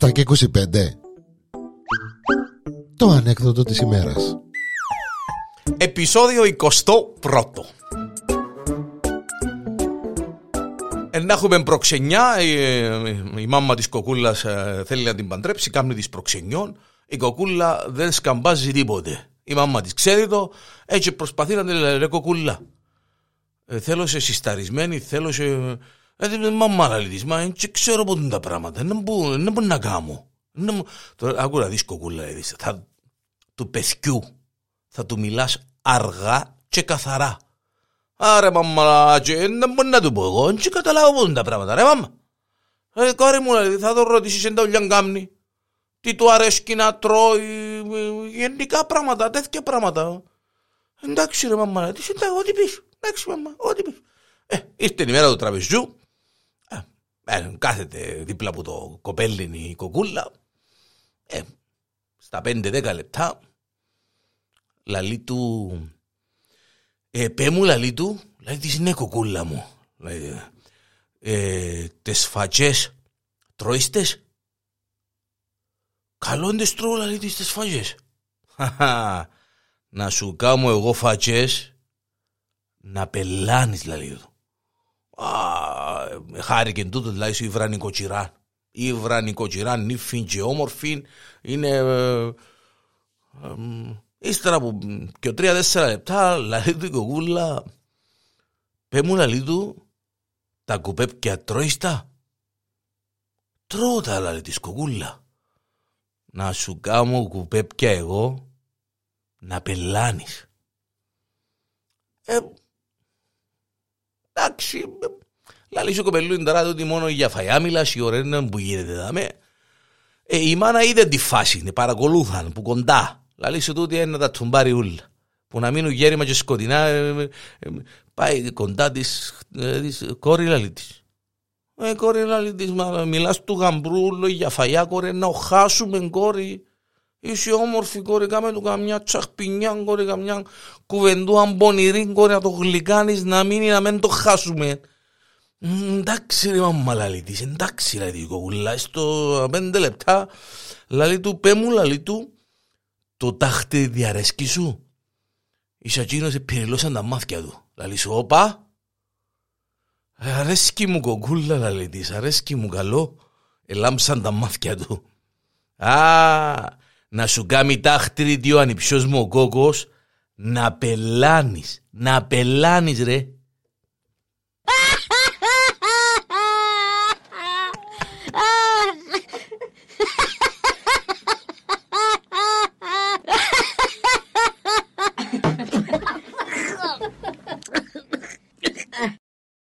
7 και 25 Το ανέκδοτο της ημέρας Επισόδιο 21 να έχουμε προξενιά, η, η μάμα της κοκούλας ε, θέλει να την παντρέψει, κάνει της προξενιών, η κοκούλα δεν σκαμπάζει τίποτε. Η μάμα της ξέρει το, έτσι προσπαθεί να την λέει, ρε κοκούλα. Ε, θέλω σε συσταρισμένη, θέλω σε... Ε, μαμά λέει της, μα δεν ξέρω πού είναι τα πράγματα, δεν μπορεί να κάνω. Τώρα άκου να δεις κοκούλα, θα, του παιδιού θα του μιλάς αργά και καθαρά. Άρα μαμά, δεν μπορεί να του πω εγώ, δεν καταλάβω πού είναι τα πράγματα, ρε μαμά. Ε, κόρη μου, θα το ρωτήσεις εν τα ουλιαν κάμνη. Τι του αρέσκει να τρώει, γενικά πράγματα, τέτοια πράγματα. Εντάξει ρε μαμά, τι συντάγω, ό,τι πεις. Εντάξει μαμά, ό,τι πεις. Ε, ήρθε η μέρα του τραπεζιού, ε, ε, κάθεται δίπλα από το κοπέλινη η κοκούλα. Ε, στα 5-10 λεπτά, λαλή του ε, πέ μου λαλή του, λέει της είναι κοκούλα μου. Λέει, ε, τες φατσές τρώεις τες. Καλό είναι τρώω λαλή της τες φατσές. Να σου κάνω εγώ φατσές να πελάνεις λαλή του. Χάρηκε τούτο δηλαδή σου υβρανικοτσιράν. Υβρανικοτσιράν νύφιν και όμορφιν είναι... Ε, ε, Ύστερα από και τρία-τέσσερα λεπτά, λαλή του η κοκούλα, πέ μου λαλή του, τα κουπέπια τρώεις τα; Τρώω τα λαλή της κοκούλα. Να σου κάνω κουπέπια εγώ, να πελάνεις. Ε, εντάξει, λαλή σου κοπελού είναι τώρα ότι μόνο για φαγιά μιλάς, η ωραία είναι που γίνεται δάμε. Ε, η μάνα είδε τη φάση, παρακολούθαν που κοντά. Λαλή σου τούτη είναι να τα τουμπάρει ούλα. Που να μείνουν γέρημα και σκοτεινά, ε, ε, ε, πάει κοντά της, της κόρη λαλή της. Ε, κόρη λαλή της, μα μιλάς του γαμπρού, για φαγιά κόρη, να χάσουμε κόρη. Είσαι όμορφη κόρη, κάμε του καμιά τσαχπινιά κόρη, καμιά κουβεντού πονηρή κόρη, να το γλυκάνεις, να μείνει, να μην το χάσουμε. Εντάξει ρε μαμά λαλή της, εντάξει λαλή του κοκουλά, στο πέντε λεπτά, λαλή του, πέ μου λαλή του, το τάχτε διαρέσκει σου. Η Σατζίνος επιρρελώσαν τα μάτια του. Λαλή σου, όπα. Αρέσκει μου κοκούλα, λαλή της, αρέσκει μου καλό. Ελάμψαν τα μάτια του. Α, να σου κάνει τάχτρι τι ο ανιψιός μου ο κόκος, να πελάνεις, να πελάνεις ρε.